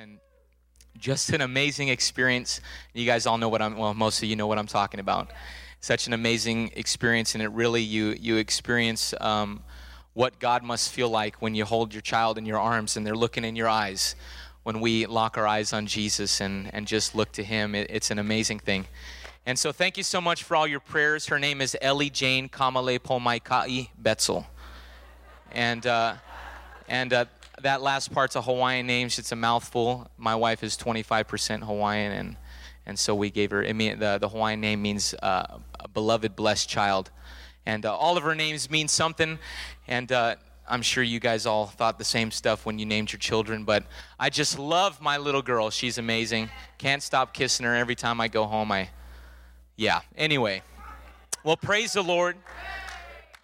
and just an amazing experience. You guys all know what I'm well, most of you know what I'm talking about. Such an amazing experience, and it really you you experience um, what God must feel like when you hold your child in your arms and they're looking in your eyes. When we lock our eyes on Jesus and, and just look to Him, it, it's an amazing thing. And so, thank you so much for all your prayers. Her name is Ellie Jane Kamale Pomaikai Betzel. And, uh, and uh, that last part's a Hawaiian name. It's a mouthful. My wife is 25% Hawaiian, and, and so we gave her, I mean, the, the Hawaiian name means uh, a beloved, blessed child. And uh, all of her names mean something, and uh, I'm sure you guys all thought the same stuff when you named your children, but I just love my little girl. She's amazing. Can't stop kissing her every time I go home. I, yeah. Anyway, well, praise the Lord.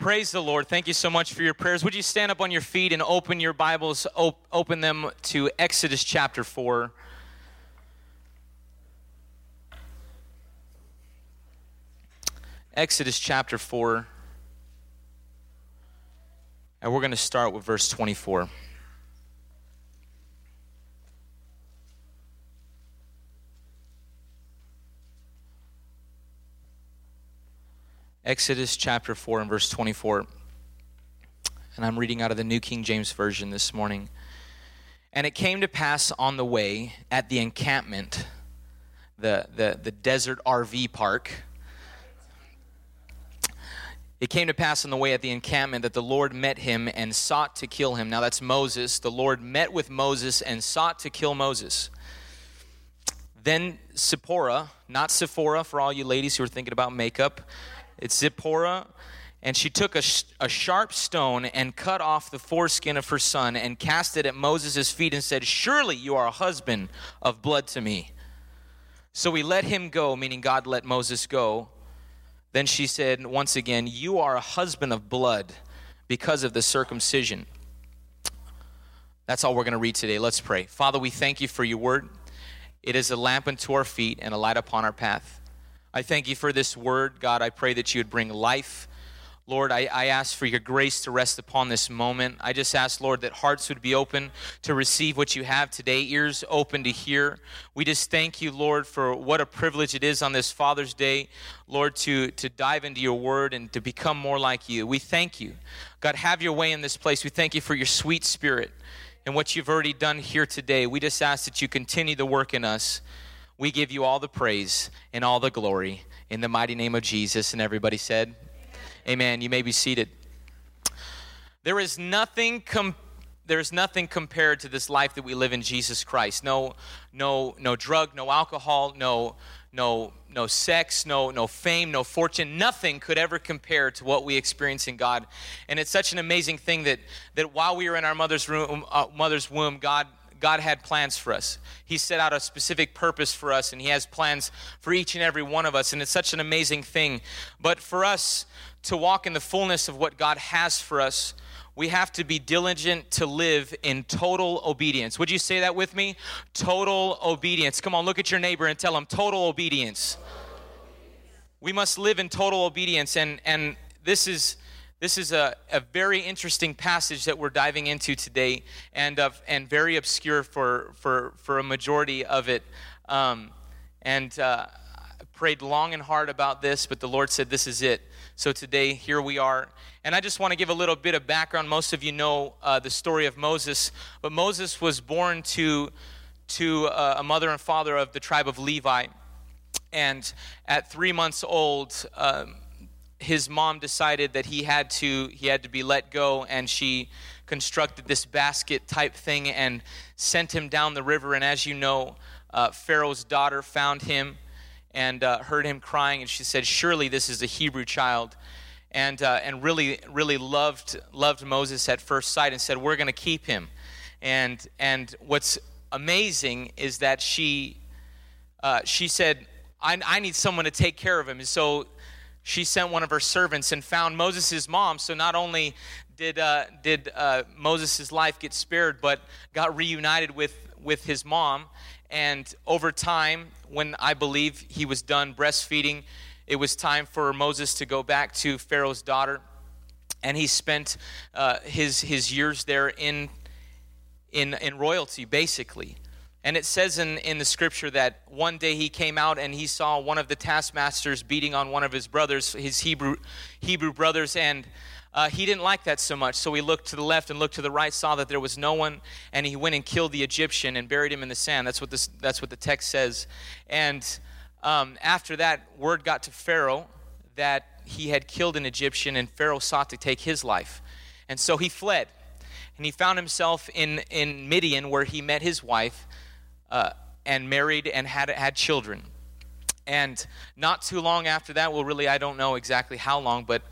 Praise the Lord. Thank you so much for your prayers. Would you stand up on your feet and open your Bibles, op- open them to Exodus chapter 4. Exodus chapter 4. And we're going to start with verse 24. Exodus chapter 4 and verse 24. And I'm reading out of the New King James Version this morning. And it came to pass on the way at the encampment, the, the, the desert RV park. It came to pass on the way at the encampment that the Lord met him and sought to kill him. Now that's Moses. The Lord met with Moses and sought to kill Moses. Then Zipporah, not Sephora for all you ladies who are thinking about makeup, it's Zipporah. And she took a, a sharp stone and cut off the foreskin of her son and cast it at Moses' feet and said, Surely you are a husband of blood to me. So we let him go, meaning God let Moses go. Then she said once again, You are a husband of blood because of the circumcision. That's all we're going to read today. Let's pray. Father, we thank you for your word. It is a lamp unto our feet and a light upon our path. I thank you for this word. God, I pray that you would bring life. Lord, I, I ask for your grace to rest upon this moment. I just ask, Lord, that hearts would be open to receive what you have today, ears open to hear. We just thank you, Lord, for what a privilege it is on this Father's Day, Lord, to, to dive into your word and to become more like you. We thank you. God, have your way in this place. We thank you for your sweet spirit and what you've already done here today. We just ask that you continue the work in us. We give you all the praise and all the glory in the mighty name of Jesus. And everybody said, Amen. Amen. You may be seated. There is nothing there's nothing compared to this life that we live in Jesus Christ. No, no, no drug, no alcohol, no, no, no sex, no, no fame, no fortune. Nothing could ever compare to what we experience in God. And it's such an amazing thing that that while we were in our mother's room, uh, mother's womb, God God had plans for us. He set out a specific purpose for us, and He has plans for each and every one of us. And it's such an amazing thing. But for us to walk in the fullness of what God has for us, we have to be diligent to live in total obedience. Would you say that with me? Total obedience. Come on, look at your neighbor and tell him total obedience. We must live in total obedience, and, and this is this is a, a very interesting passage that we're diving into today, and uh, and very obscure for for for a majority of it. Um, and uh, I prayed long and hard about this, but the Lord said, "This is it." So today, here we are. And I just want to give a little bit of background. Most of you know uh, the story of Moses, but Moses was born to to uh, a mother and father of the tribe of Levi, and at three months old. Um, his mom decided that he had to he had to be let go and she constructed this basket type thing and sent him down the river. And as you know uh, pharaoh's daughter found him and uh, heard him crying and she said surely this is a hebrew child. And uh, and really really loved loved moses at first sight and said we're going to keep him. And and what's amazing is that she uh, she said I, I need someone to take care of him. And so she sent one of her servants and found Moses' mom. So not only did, uh, did uh, Moses' life get spared, but got reunited with, with his mom. And over time, when I believe he was done breastfeeding, it was time for Moses to go back to Pharaoh's daughter. And he spent uh, his, his years there in, in, in royalty, basically. And it says in, in the scripture that one day he came out and he saw one of the taskmasters beating on one of his brothers, his Hebrew, Hebrew brothers, and uh, he didn't like that so much. So he looked to the left and looked to the right, saw that there was no one, and he went and killed the Egyptian and buried him in the sand. That's what, this, that's what the text says. And um, after that, word got to Pharaoh that he had killed an Egyptian, and Pharaoh sought to take his life. And so he fled. And he found himself in, in Midian, where he met his wife uh, and married and had, had children. And not too long after that, well, really, I don't know exactly how long, but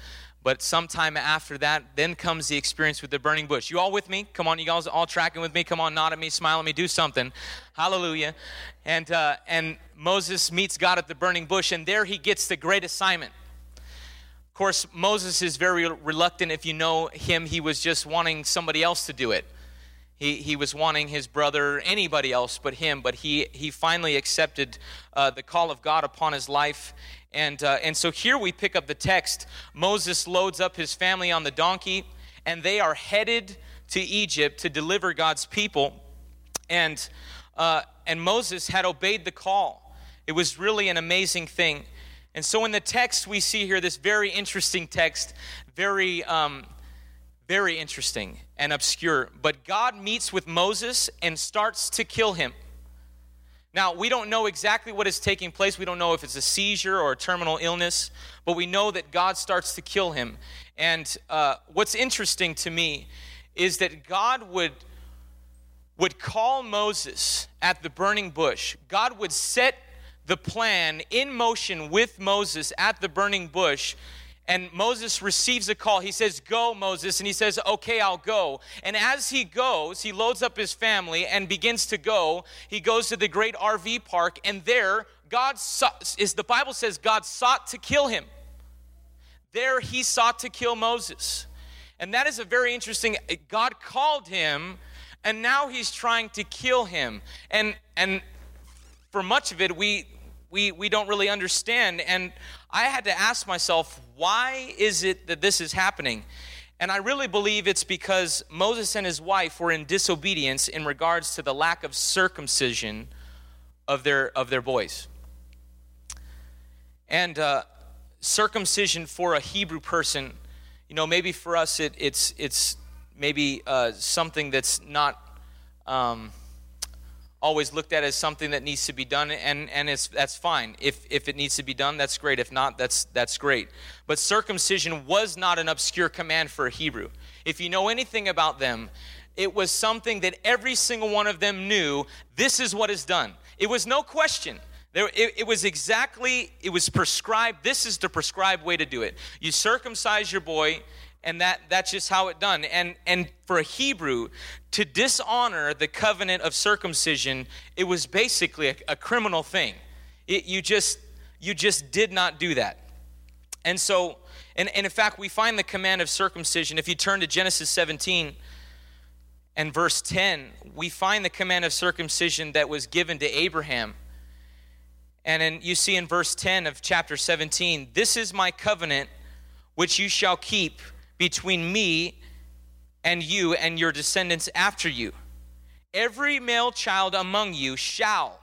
but sometime after that, then comes the experience with the burning bush. You all with me? Come on, you guys all tracking with me? Come on, nod at me, smile at me, do something. Hallelujah. And uh, and Moses meets God at the burning bush, and there he gets the great assignment. Of course, Moses is very reluctant. If you know him, he was just wanting somebody else to do it. He, he was wanting his brother, anybody else but him, but he, he finally accepted uh, the call of God upon his life. And, uh, and so here we pick up the text. Moses loads up his family on the donkey, and they are headed to Egypt to deliver God's people. And, uh, and Moses had obeyed the call. It was really an amazing thing. And so in the text, we see here this very interesting text, very, um, very interesting and obscure. But God meets with Moses and starts to kill him. Now, we don't know exactly what is taking place. We don't know if it's a seizure or a terminal illness, but we know that God starts to kill him. And uh, what's interesting to me is that God would, would call Moses at the burning bush. God would set the plan in motion with Moses at the burning bush and Moses receives a call. He says, Go, Moses. And he says, Okay, I'll go. And as he goes, he loads up his family and begins to go. He goes to the great RV park, and there, God is the Bible says God sought to kill him. There he sought to kill Moses. And that is a very interesting eh, God called him and now he's trying to kill him. And and for much of it we we, we don't really understand. And I had to ask myself, why is it that this is happening? And I really believe it's because Moses and his wife were in disobedience in regards to the lack of circumcision of their, of their boys. And uh, circumcision for a Hebrew person, you know, maybe for us it, it's, it's maybe uh, something that's not. Um, always looked at as something that needs to be done and, and it's, that's fine. If, if it needs to be done that's great. If not that's, that's great. But circumcision was not an obscure command for a hebrew. If you know anything about them it was something that every single one of them knew this is what is done. It was no question. There, it, it, was exactly it was prescribed this is the prescribed way to do it. You circumcise your boy and that that's just how it done. And and for a hebrew to dishonor the covenant of circumcision it was basically a, a criminal thing. It, you just you just did not do that. And so and, and in fact we find the command of circumcision. If you turn to genesis 17 and verse 10 we find the command of circumcision that was given to abraham. And then you see in verse 10 of chapter 17 this is my covenant which you shall keep between me and you and your descendants after you. Every male child among you shall,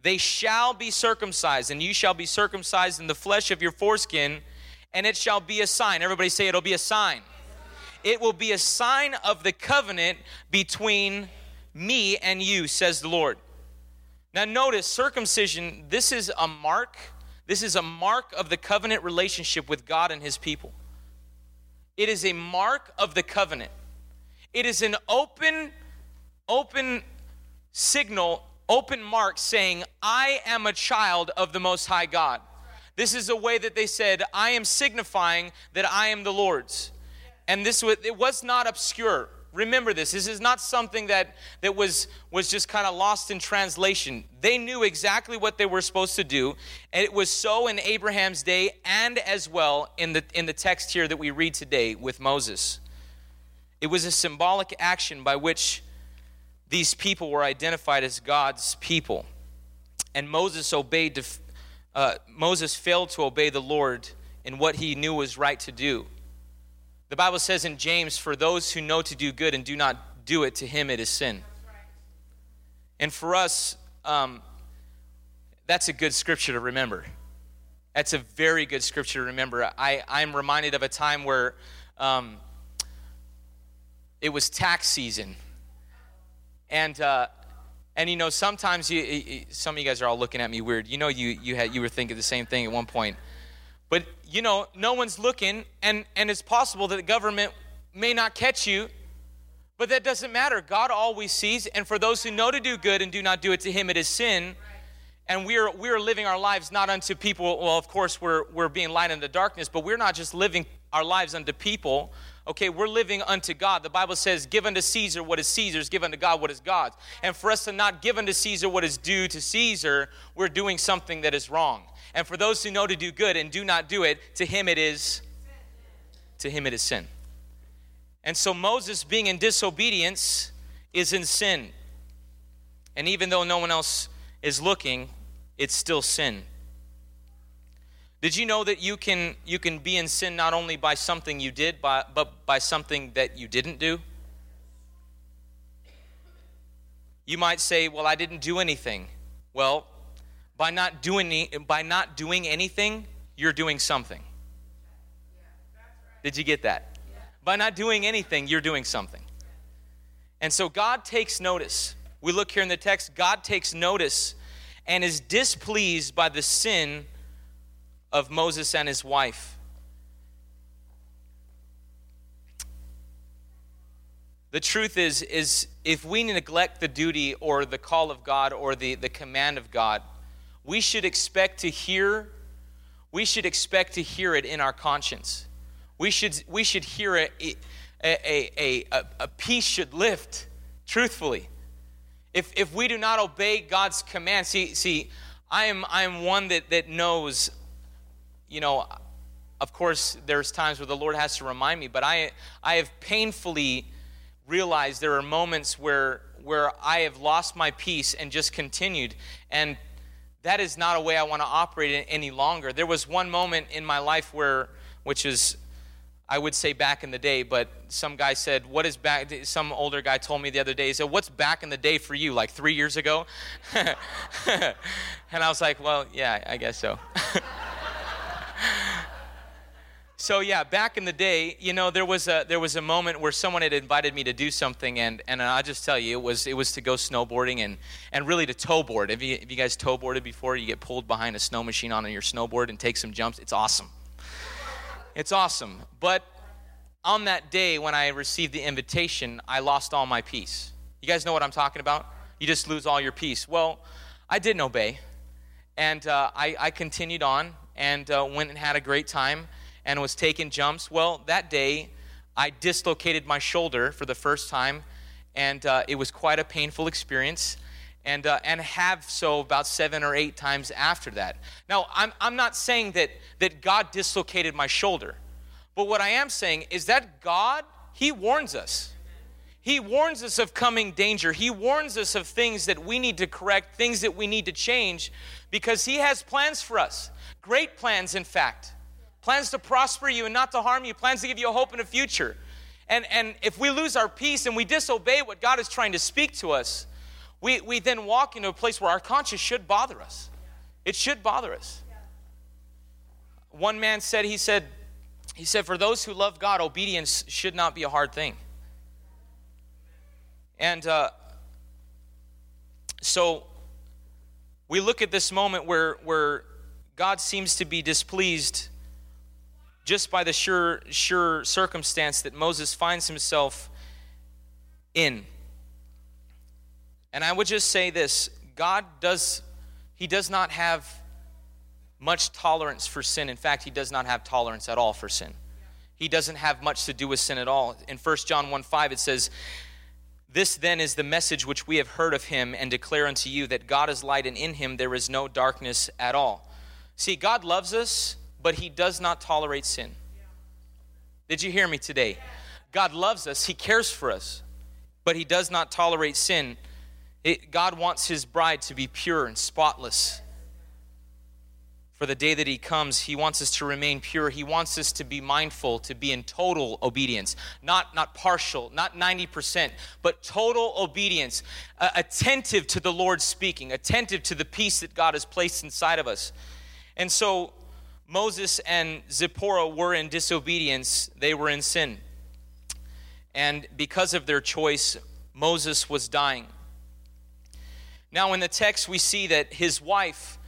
they shall be circumcised, and you shall be circumcised in the flesh of your foreskin, and it shall be a sign. Everybody say it'll be a sign. It will be a sign of the covenant between me and you, says the Lord. Now, notice circumcision, this is a mark. This is a mark of the covenant relationship with God and his people. It is a mark of the covenant. It is an open, open signal, open mark saying, I am a child of the Most High God. This is a way that they said, I am signifying that I am the Lord's. And this was, it was not obscure. Remember this. This is not something that, that was, was just kind of lost in translation. They knew exactly what they were supposed to do. And it was so in Abraham's day and as well in the, in the text here that we read today with Moses. It was a symbolic action by which these people were identified as God's people. And Moses obeyed, to, uh, Moses failed to obey the Lord in what he knew was right to do. The Bible says in James, For those who know to do good and do not do it, to him it is sin. And for us, um, that's a good scripture to remember. That's a very good scripture to remember. I, I'm reminded of a time where um, it was tax season. And, uh, and you know, sometimes you, you, some of you guys are all looking at me weird. You know, you, you, had, you were thinking the same thing at one point. But, you know, no one's looking, and, and it's possible that the government may not catch you, but that doesn't matter. God always sees, and for those who know to do good and do not do it to Him, it is sin. And we are, we are living our lives not unto people. Well, of course, we're, we're being light in the darkness, but we're not just living our lives unto people. Okay, we're living unto God. The Bible says, Give unto Caesar what is Caesar's, give unto God what is God's. And for us to not give unto Caesar what is due to Caesar, we're doing something that is wrong. And for those who know to do good and do not do it, to him it is to him it is sin. And so Moses being in disobedience is in sin. And even though no one else is looking, it's still sin. Did you know that you can you can be in sin not only by something you did, but, but by something that you didn't do? You might say, "Well, I didn't do anything." Well, by not doing by not doing anything, you're doing something. Did you get that? By not doing anything, you're doing something. And so God takes notice. We look here in the text, God takes notice and is displeased by the sin of Moses and his wife. The truth is, is if we neglect the duty or the call of God or the, the command of God, we should expect to hear we should expect to hear it in our conscience we should we should hear it a, a, a, a peace should lift truthfully if if we do not obey god's command see see i am i am one that that knows you know of course there's times where the lord has to remind me but i i have painfully realized there are moments where where i have lost my peace and just continued and that is not a way I want to operate any longer. There was one moment in my life where, which is, I would say back in the day, but some guy said, What is back? Some older guy told me the other day, he said, What's back in the day for you, like three years ago? and I was like, Well, yeah, I guess so. so yeah, back in the day, you know, there was a there was a moment where someone had invited me to do something, and and I'll just tell you, it was it was to go snowboarding and and really to towboard. Have you have you guys towboarded before? You get pulled behind a snow machine on your snowboard and take some jumps. It's awesome. It's awesome. But on that day when I received the invitation, I lost all my peace. You guys know what I'm talking about? You just lose all your peace. Well, I didn't obey, and uh, I, I continued on and uh, went and had a great time and was taking jumps. Well, that day, I dislocated my shoulder for the first time, and uh, it was quite a painful experience. And, uh, and have so about seven or eight times after that. Now, I'm, I'm not saying that, that God dislocated my shoulder, but what I am saying is that God, He warns us. He warns us of coming danger. He warns us of things that we need to correct, things that we need to change, because He has plans for us. Great plans, in fact plans to prosper you and not to harm you, plans to give you a hope and a future. And, and if we lose our peace and we disobey what God is trying to speak to us, we, we then walk into a place where our conscience should bother us. It should bother us. One man said, he said, he said, for those who love God, obedience should not be a hard thing. And uh, so we look at this moment where, where God seems to be displeased just by the sure, sure circumstance that Moses finds himself in. And I would just say this God does, He does not have much tolerance for sin. In fact, He does not have tolerance at all for sin. He doesn't have much to do with sin at all. In 1 John 1 5, it says, This then is the message which we have heard of Him and declare unto you that God is light and in Him there is no darkness at all. See, God loves us but he does not tolerate sin. Did you hear me today? God loves us, he cares for us, but he does not tolerate sin. It, God wants his bride to be pure and spotless. for the day that he comes, he wants us to remain pure. He wants us to be mindful, to be in total obedience, not, not partial, not 90%, but total obedience, uh, attentive to the Lord speaking, attentive to the peace that God has placed inside of us. And so Moses and Zipporah were in disobedience, they were in sin. And because of their choice, Moses was dying. Now, in the text, we see that his wife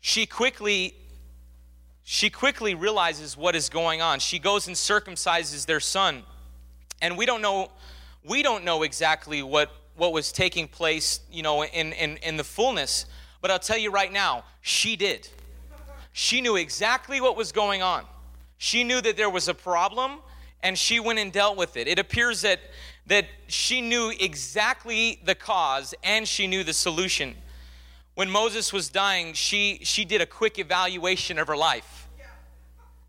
she quickly she quickly realizes what is going on. She goes and circumcises their son. And we don't know we don't know exactly what what was taking place, you know, in, in, in the fullness. But I'll tell you right now, she did. She knew exactly what was going on. She knew that there was a problem and she went and dealt with it. It appears that that she knew exactly the cause and she knew the solution when Moses was dying, she, she did a quick evaluation of her life.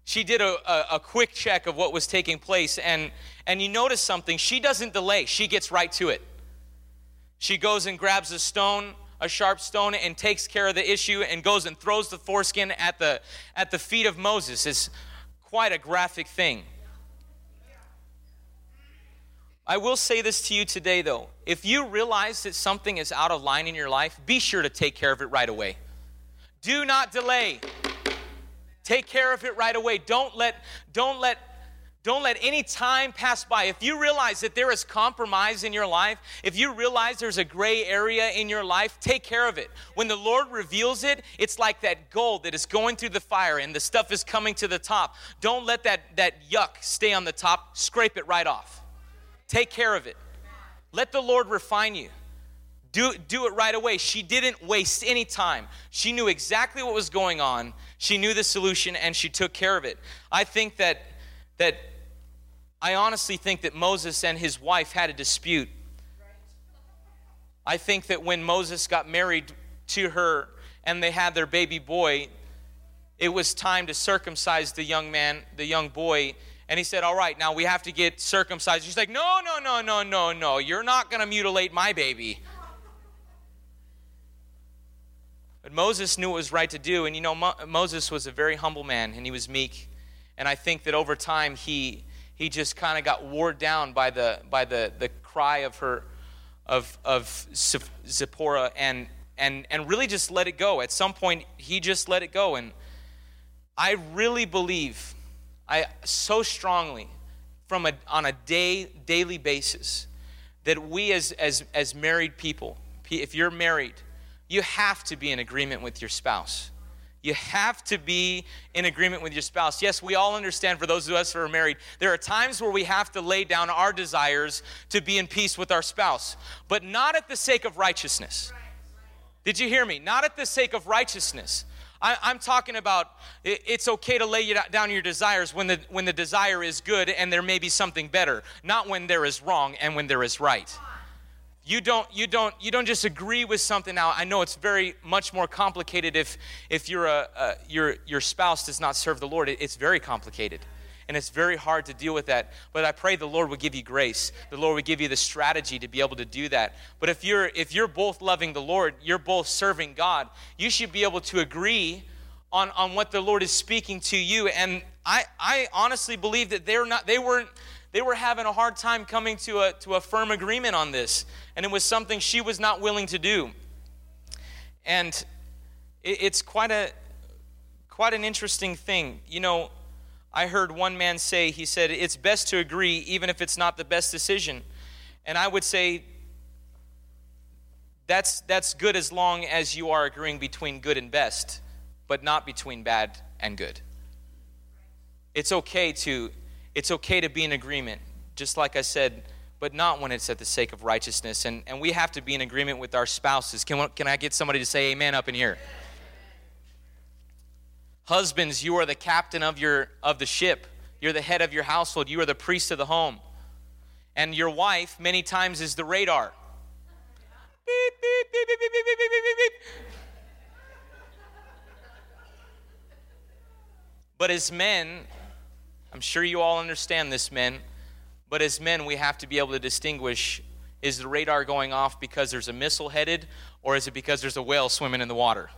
She did a, a, a, quick check of what was taking place. And, and you notice something, she doesn't delay, she gets right to it. She goes and grabs a stone, a sharp stone, and takes care of the issue and goes and throws the foreskin at the, at the feet of Moses. It's quite a graphic thing. I will say this to you today, though. If you realize that something is out of line in your life, be sure to take care of it right away. Do not delay. Take care of it right away. Don't let, don't let, don't let any time pass by. If you realize that there is compromise in your life, if you realize there's a gray area in your life, take care of it. When the Lord reveals it, it's like that gold that is going through the fire and the stuff is coming to the top. Don't let that, that yuck stay on the top. Scrape it right off. Take care of it. Let the Lord refine you. Do, do it right away. She didn't waste any time. She knew exactly what was going on. She knew the solution and she took care of it. I think that that I honestly think that Moses and his wife had a dispute. I think that when Moses got married to her and they had their baby boy, it was time to circumcise the young man, the young boy, and he said, All right, now we have to get circumcised. She's like, No, no, no, no, no, no. You're not going to mutilate my baby. But Moses knew what was right to do. And you know, Mo- Moses was a very humble man and he was meek. And I think that over time he, he just kind of got wore down by the, by the, the cry of her, of, of Zipporah and, and, and really just let it go. At some point, he just let it go. And I really believe I so strongly from a, on a day daily basis that we as, as as married people if you're married you have to be in agreement with your spouse you have to be in agreement with your spouse. Yes, we all understand for those of us who are married, there are times where we have to lay down our desires to be in peace with our spouse, but not at the sake of righteousness. Did you hear me? Not at the sake of righteousness. I, am talking about it's okay to lay down your desires when the, when the desire is good and there may be something better, not when there is wrong and when there is right. You don't, you don't, you don't just agree with something. Now, I know it's very much more complicated if, if a your, your spouse does not serve the Lord. It, it's very complicated and it's very hard to deal with that. But I pray the Lord would give you grace. The Lord would give you the strategy to be able to do that. But if you're if you're both loving the Lord, you're both serving God, you should be able to agree on, on what the Lord is speaking to you. And I, I honestly believe that they're not they weren't they were having a hard time coming to a to a firm agreement on this. And it was something she was not willing to do. And it, it's quite a quite an interesting thing. You know, I heard one man say, he said, it's best to agree even if it's not the best decision. And I would say, that's, that's good as long as you are agreeing between good and best, but not between bad and good. It's okay to, it's okay to be in agreement, just like I said, but not when it's at the sake of righteousness. And, and we have to be in agreement with our spouses. Can, can I get somebody to say amen up in here? Husbands, you are the captain of, your, of the ship, you're the head of your household, you are the priest of the home. And your wife, many times, is the radar. Beep, beep, beep, but as men, I'm sure you all understand this, men, but as men, we have to be able to distinguish is the radar going off because there's a missile headed, or is it because there's a whale swimming in the water?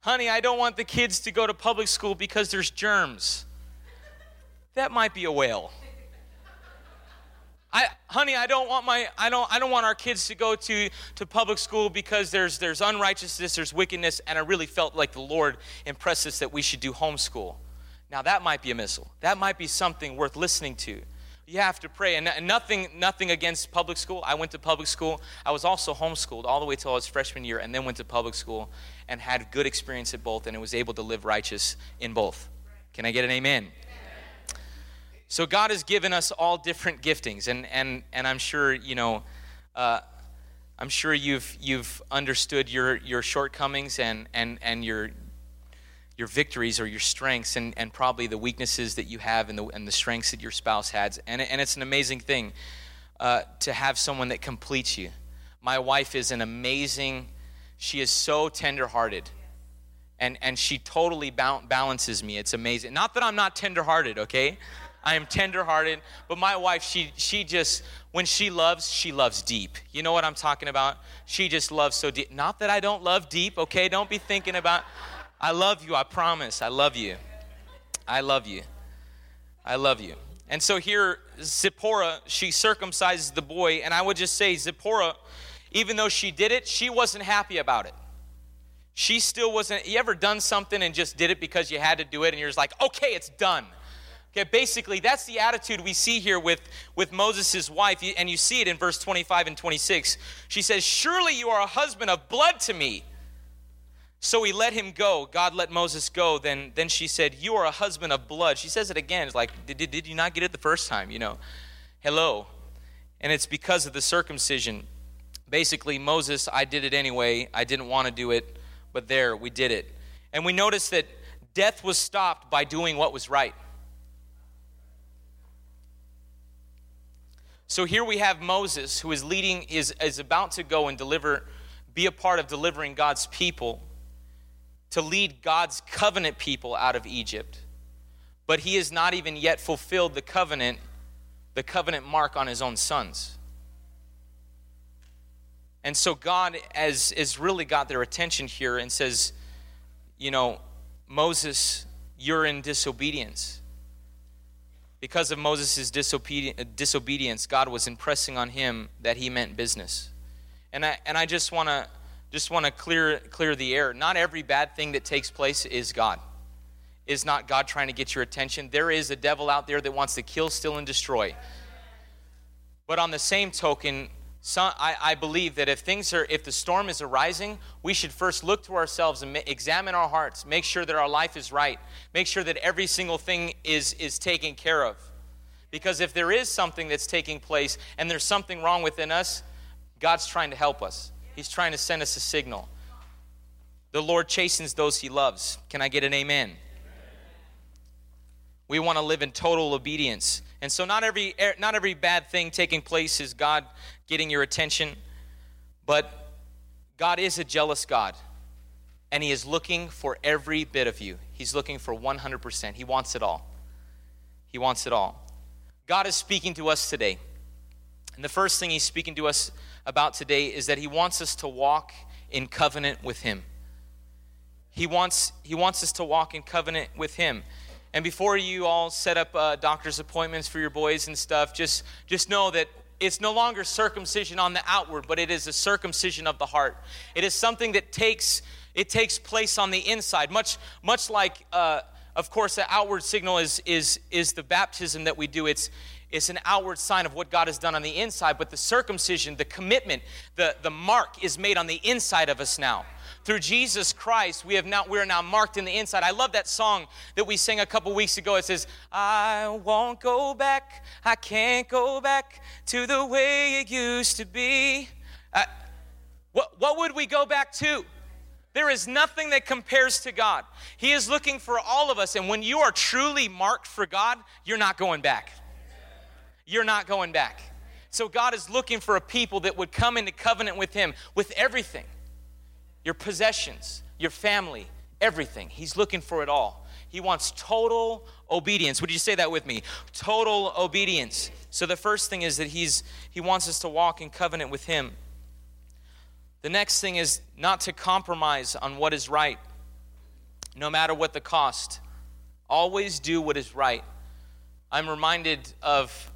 Honey, I don't want the kids to go to public school because there's germs. That might be a whale. I, honey, I don't want my, I don't, I don't want our kids to go to, to public school because there's, there's unrighteousness, there's wickedness, and I really felt like the Lord impressed us that we should do homeschool. Now that might be a missile. That might be something worth listening to. You have to pray, and nothing, nothing against public school. I went to public school. I was also homeschooled all the way till I was freshman year, and then went to public school and had good experience at both, and was able to live righteous in both. Can I get an amen? So God has given us all different giftings, and and and I'm sure you know, uh, I'm sure you've you've understood your your shortcomings and and and your your victories or your strengths and, and probably the weaknesses that you have and the, and the strengths that your spouse has. And, and it's an amazing thing uh, to have someone that completes you. My wife is an amazing, she is so tenderhearted. And, and she totally balances me. It's amazing. Not that I'm not tenderhearted, okay? I am tenderhearted. But my wife, she she just when she loves, she loves deep. You know what I'm talking about? She just loves so deep. Not that I don't love deep, okay? Don't be thinking about I love you, I promise. I love you. I love you. I love you. And so here Zipporah, she circumcises the boy, and I would just say Zipporah, even though she did it, she wasn't happy about it. She still wasn't. You ever done something and just did it because you had to do it, and you're just like, okay, it's done. Okay, basically, that's the attitude we see here with, with Moses' wife, and you see it in verse 25 and 26. She says, Surely you are a husband of blood to me. So he let him go. God let Moses go. Then, then she said, You are a husband of blood. She says it again. It's like, did, did, did you not get it the first time? You know, hello. And it's because of the circumcision. Basically, Moses, I did it anyway. I didn't want to do it, but there, we did it. And we notice that death was stopped by doing what was right. So here we have Moses who is leading, is, is about to go and deliver, be a part of delivering God's people, to lead God's covenant people out of Egypt. But he has not even yet fulfilled the covenant, the covenant mark on his own sons. And so God has, has really got their attention here and says, you know, Moses, you're in disobedience. Because of Moses' disobedience, God was impressing on him that he meant business. And I, and I just want to just want to clear clear the air. Not every bad thing that takes place is God. Is not God trying to get your attention. There is a devil out there that wants to kill, steal, and destroy. But on the same token, I, I, believe that if things are, if the storm is arising, we should first look to ourselves and examine our hearts, make sure that our life is right, make sure that every single thing is is taken care of. Because if there is something that's taking place and there's something wrong within us, God's trying to help us. He's trying to send us a signal. The Lord chastens those He loves. Can I get an amen? We want to live in total obedience. And so not every er, not every bad thing taking place is God getting your attention, but God is a jealous God. And he is looking for every bit of you. He's looking for 100%. He wants it all. He wants it all. God is speaking to us today. And the first thing he's speaking to us about today is that he wants us to walk in covenant with him. He wants, he wants us to walk in covenant with him. And before you all set up uh, doctor's appointments for your boys and stuff, just, just know that it's no longer circumcision on the outward, but it is a circumcision of the heart. It is something that takes, it takes place on the inside, much, much like, uh, of course, the outward signal is, is, is the baptism that we do. It's, it's an outward sign of what God has done on the inside, but the circumcision, the commitment, the, the mark is made on the inside of us now through Jesus Christ, we have now we are now marked in the inside. I love that song that we sang a couple weeks ago. It says, "I won't go back. I can't go back to the way it used to be." Uh, what, what would we go back to? There is nothing that compares to God. He is looking for all of us, and when you are truly marked for God, you're not going back. You're not going back. So God is looking for a people that would come into covenant with Him with everything your possessions, your family, everything. He's looking for it all. He wants total obedience. Would you say that with me? Total obedience. So the first thing is that he's he wants us to walk in covenant with him. The next thing is not to compromise on what is right. no matter what the cost. Always do what is right. I'm reminded of,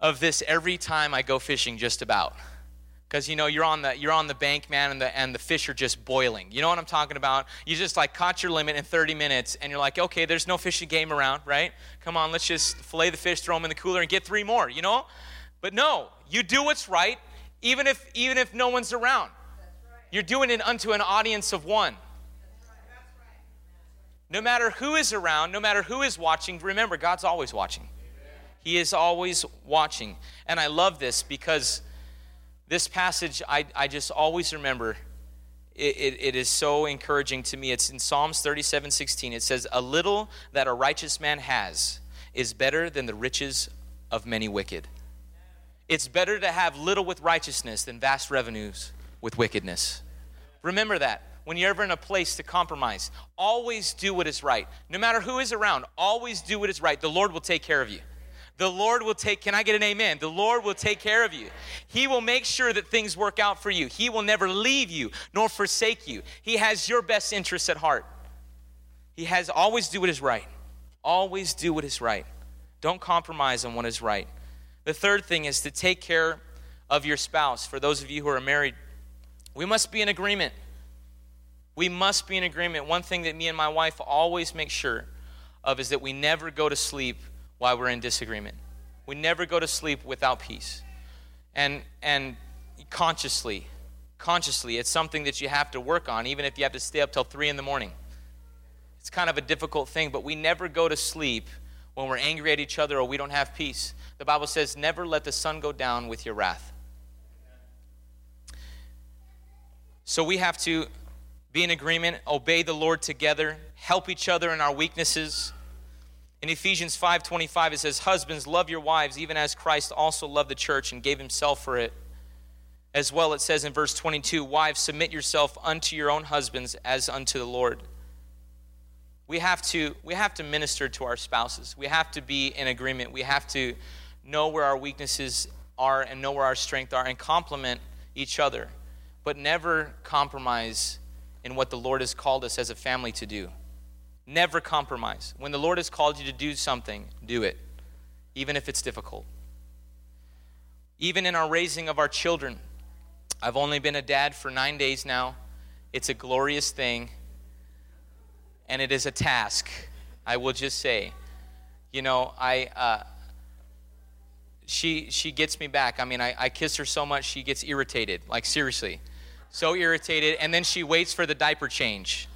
of this every time I go fishing, just about. Because you know you're on the you're on the bank, man, and the and the fish are just boiling. You know what I'm talking about? You just like caught your limit in 30 minutes, and you're like, okay, there's no fishing game around, right? Come on, let's just fillet the fish, throw them in the cooler, and get three more. You know? But no, you do what's right, even if even if no one's around. You're doing it unto an audience of one. No matter who is around, no matter who is watching, remember, God's always watching. He is always watching. And I love this because this passage, I, I just always remember, it, it, it is so encouraging to me. It's in Psalms 37 16. It says, A little that a righteous man has is better than the riches of many wicked. It's better to have little with righteousness than vast revenues with wickedness. Remember that when you're ever in a place to compromise. Always do what is right. No matter who is around, always do what is right. The Lord will take care of you. The Lord will take, can I get an amen? The Lord will take care of you. He will make sure that things work out for you. He will never leave you nor forsake you. He has your best interests at heart. He has always do what is right. Always do what is right. Don't compromise on what is right. The third thing is to take care of your spouse. For those of you who are married, we must be in agreement. We must be in agreement. One thing that me and my wife always make sure of is that we never go to sleep while we're in disagreement. We never go to sleep without peace. And and consciously, consciously, it's something that you have to work on, even if you have to stay up till three in the morning. It's kind of a difficult thing, but we never go to sleep when we're angry at each other or we don't have peace. The Bible says, never let the sun go down with your wrath. So we have to be in agreement, obey the Lord together, help each other in our weaknesses. In Ephesians 5:25 it says, "Husbands, love your wives even as Christ also loved the church and gave himself for it." As well it says in verse 22, "Wives, submit yourself unto your own husbands as unto the Lord." We have to we have to minister to our spouses. We have to be in agreement. We have to know where our weaknesses are and know where our strengths are and complement each other, but never compromise in what the Lord has called us as a family to do. Never compromise. When the Lord has called you to do something, do it, even if it's difficult. Even in our raising of our children, I've only been a dad for nine days now. It's a glorious thing, and it is a task, I will just say. You know, I. Uh, she she gets me back. I mean, I, I kiss her so much she gets irritated. Like seriously so irritated, and then she waits for the diaper change.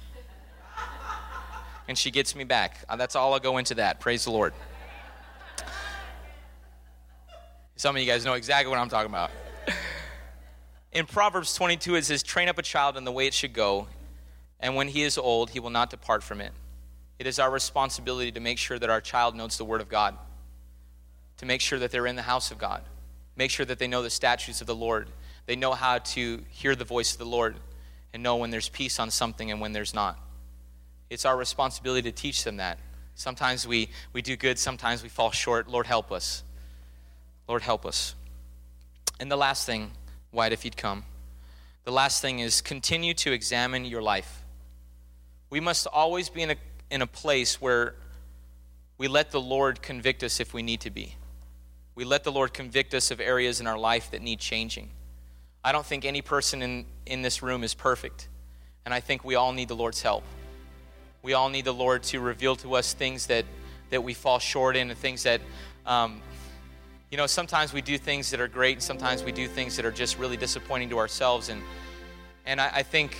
And she gets me back. Uh, that's all I'll go into that. Praise the Lord. Some of you guys know exactly what I'm talking about. In Proverbs 22, it says, Train up a child in the way it should go, and when he is old, he will not depart from it. It is our responsibility to make sure that our child knows the Word of God, to make sure that they're in the house of God, make sure that they know the statutes of the Lord, they know how to hear the voice of the Lord and know when there's peace on something and when there's not. It's our responsibility to teach them that. Sometimes we, we do good, sometimes we fall short. Lord, help us. Lord, help us. And the last thing, White, if you'd come, the last thing is continue to examine your life. We must always be in a, in a place where we let the Lord convict us if we need to be. We let the Lord convict us of areas in our life that need changing. I don't think any person in, in this room is perfect. And I think we all need the Lord's help. We all need the Lord to reveal to us things that, that we fall short in and things that, um, you know, sometimes we do things that are great and sometimes we do things that are just really disappointing to ourselves. And, and I, I think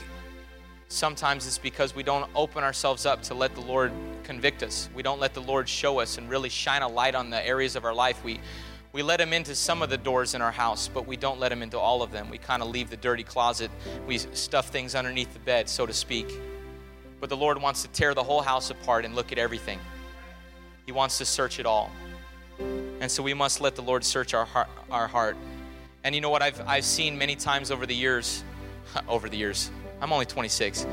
sometimes it's because we don't open ourselves up to let the Lord convict us. We don't let the Lord show us and really shine a light on the areas of our life we, we let him into some of the doors in our house, but we don't let him into all of them. We kind of leave the dirty closet. We stuff things underneath the bed, so to speak. But the Lord wants to tear the whole house apart and look at everything. He wants to search it all. And so we must let the Lord search our heart. Our heart. And you know what I've, I've seen many times over the years, over the years, I'm only 26.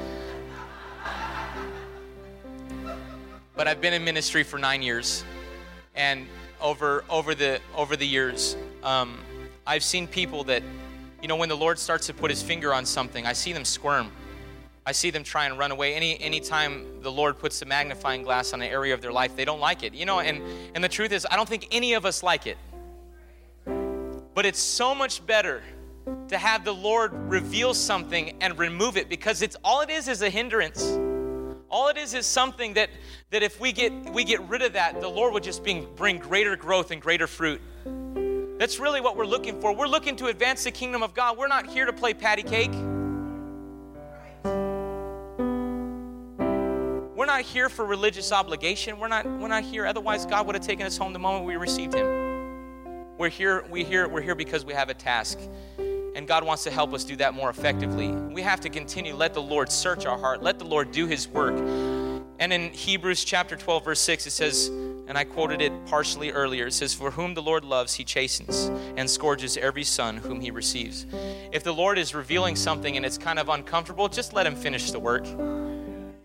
But I've been in ministry for nine years. And over over the over the years. Um, I've seen people that, you know, when the Lord starts to put His finger on something, I see them squirm. I see them try and run away. Any anytime the Lord puts a magnifying glass on an area of their life, they don't like it. You know, and, and the truth is, I don't think any of us like it. But it's so much better to have the Lord reveal something and remove it because it's all it is is a hindrance. All it is is something that that if we get we get rid of that, the Lord would just bring, bring greater growth and greater fruit. That's really what we're looking for. We're looking to advance the kingdom of God. We're not here to play patty cake. Not here for religious obligation. We're not we're not here otherwise God would have taken us home the moment we received him. We're here, we here, we're here because we have a task. And God wants to help us do that more effectively. We have to continue, let the Lord search our heart, let the Lord do his work. And in Hebrews chapter 12, verse 6, it says, and I quoted it partially earlier. It says, For whom the Lord loves, he chastens and scourges every son whom he receives. If the Lord is revealing something and it's kind of uncomfortable, just let him finish the work.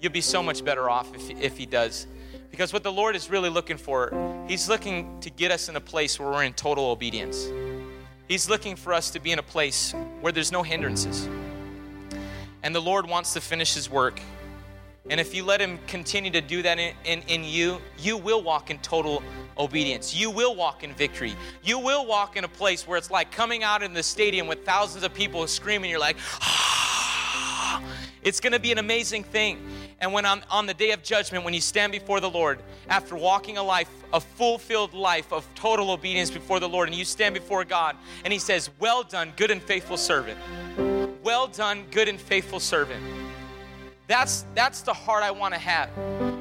You'll be so much better off if, if he does. Because what the Lord is really looking for, He's looking to get us in a place where we're in total obedience. He's looking for us to be in a place where there's no hindrances. And the Lord wants to finish His work. And if you let Him continue to do that in, in, in you, you will walk in total obedience. You will walk in victory. You will walk in a place where it's like coming out in the stadium with thousands of people screaming. You're like, ah! It's going to be an amazing thing. And when on, on the day of judgment, when you stand before the Lord, after walking a life, a fulfilled life of total obedience before the Lord, and you stand before God, and He says, Well done, good and faithful servant. Well done, good and faithful servant. That's, that's the heart I want to have.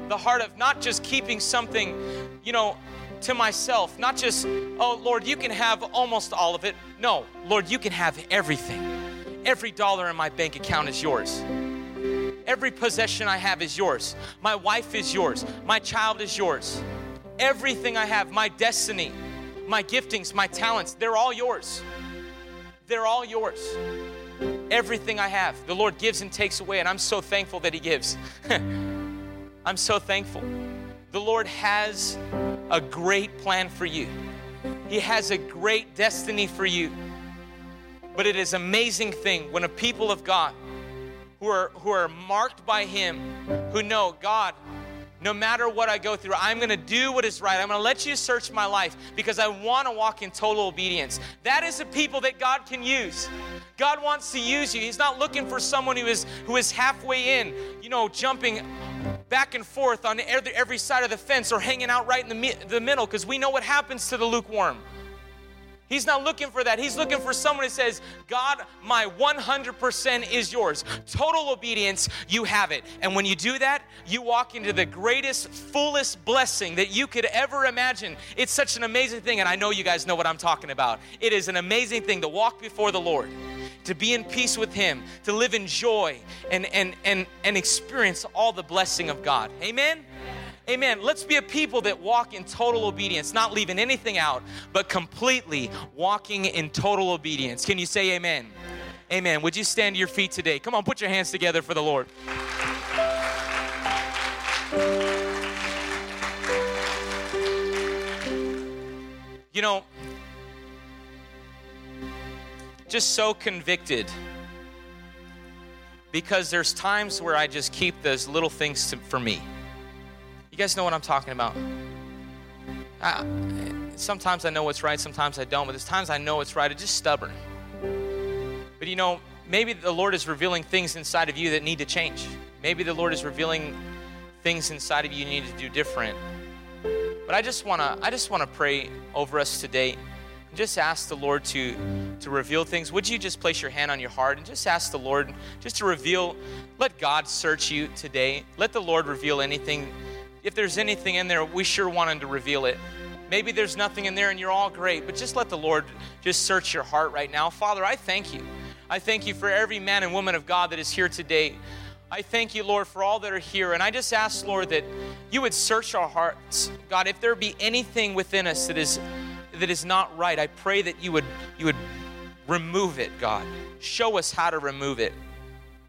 The heart of not just keeping something, you know, to myself, not just, oh, Lord, you can have almost all of it. No, Lord, you can have everything. Every dollar in my bank account is yours. Every possession I have is yours. My wife is yours. My child is yours. Everything I have, my destiny, my giftings, my talents, they're all yours. They're all yours. Everything I have, the Lord gives and takes away, and I'm so thankful that He gives. I'm so thankful. The Lord has a great plan for you, He has a great destiny for you. But it is amazing thing when a people of God who are, who are marked by Him, who know, God, no matter what I go through, I'm to do what is right. I'm to let you search my life because I want to walk in total obedience. That is a people that God can use. God wants to use you. He's not looking for someone who is who is halfway in, you know, jumping back and forth on every, every side of the fence or hanging out right in the, the middle because we know what happens to the lukewarm. He's not looking for that. He's looking for someone who says, God, my 100% is yours. Total obedience, you have it. And when you do that, you walk into the greatest, fullest blessing that you could ever imagine. It's such an amazing thing. And I know you guys know what I'm talking about. It is an amazing thing to walk before the Lord, to be in peace with Him, to live in joy and, and, and, and experience all the blessing of God. Amen? Amen. Let's be a people that walk in total obedience, not leaving anything out, but completely walking in total obedience. Can you say amen? Amen. Would you stand to your feet today? Come on, put your hands together for the Lord. You know, just so convicted because there's times where I just keep those little things to, for me. You guys know what I'm talking about. I, sometimes I know what's right, sometimes I don't, but there's times I know it's right. I'm just stubborn. But you know, maybe the Lord is revealing things inside of you that need to change. Maybe the Lord is revealing things inside of you you need to do different. But I just want to I just want to pray over us today and just ask the Lord to to reveal things. Would you just place your hand on your heart and just ask the Lord just to reveal let God search you today. Let the Lord reveal anything if there's anything in there, we sure want to reveal it. Maybe there's nothing in there and you're all great, but just let the Lord just search your heart right now. Father, I thank you. I thank you for every man and woman of God that is here today. I thank you, Lord, for all that are here. And I just ask, Lord, that you would search our hearts. God, if there be anything within us that is that is not right, I pray that you would you would remove it, God. Show us how to remove it.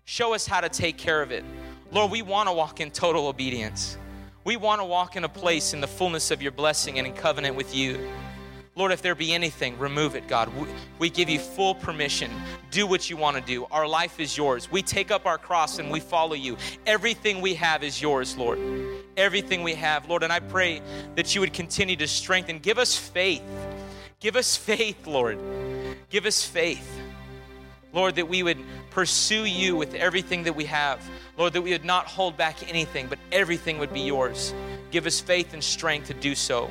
Show us how to take care of it. Lord, we want to walk in total obedience. We want to walk in a place in the fullness of your blessing and in covenant with you. Lord, if there be anything, remove it, God. We, give you full permission. Do what you want to do. Our life is yours. We take up our cross and we follow you. Everything we have is yours, Lord. Everything we have, Lord. And I pray that you would continue to strengthen. Give us faith. Give us faith, Lord. Give us faith. Lord, that we would pursue you with everything that we have. Lord, that we would not hold back anything, but everything would be yours. Give us faith and strength to do so.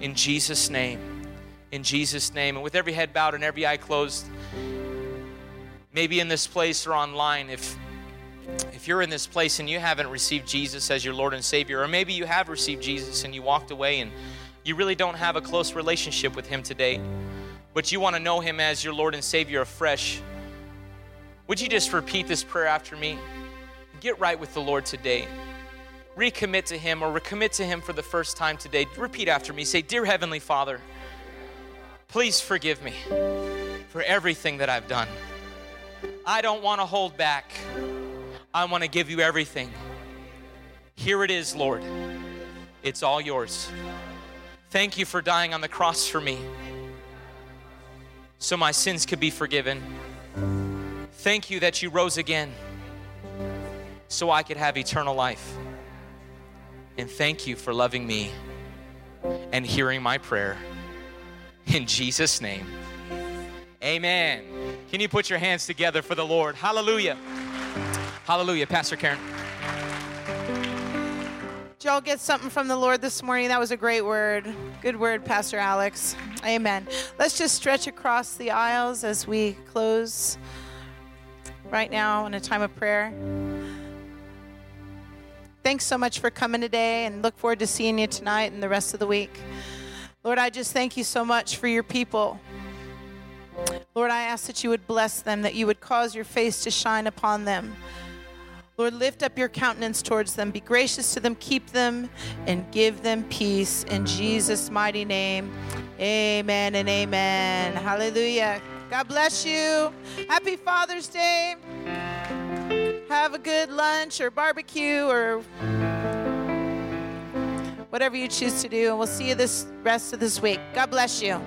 In Jesus' name in Jesus' name. And with every head bowed and every eye closed, maybe in this place or online, if if you're in this place and you haven't received Jesus as your Lord and Savior, or maybe you have received Jesus and you walked away and you really don't have a close relationship with Him today, but you want to know Him as your Lord and Savior afresh, would you just repeat this prayer after me? Get right with the Lord today. Recommit to Him or recommit to Him for the first time today. Repeat after me. Say, Dear Heavenly Father, Please forgive me for everything that I've done. I don't want to hold back. I want to give you everything. Here it is, Lord. It's all yours. Thank you for dying on the cross for me so my sins could be forgiven. Thank you that you rose again so I could have eternal life. And thank you for loving me and hearing my prayer. In Jesus' name. Amen. Can you put your hands together for the Lord? Hallelujah. Hallelujah. Pastor Karen. Did y'all get something from the Lord this morning? That was a great word. Good word, Pastor Alex. Amen. Let's just stretch across the aisles as we close right now in a time of prayer. Thanks so much for coming today and look forward to seeing you tonight and the rest of the week. Lord, I just thank you so much for your people. Lord, I ask that you would bless them, that you would cause your face to shine upon them. Lord, lift up your countenance towards them. Be gracious to them, keep them, and give them peace. In Jesus' mighty name, amen and amen. Hallelujah. God bless you. Happy Father's Day. Have a good lunch or barbecue or whatever you choose to do. And we'll see you this rest of this week. God bless you.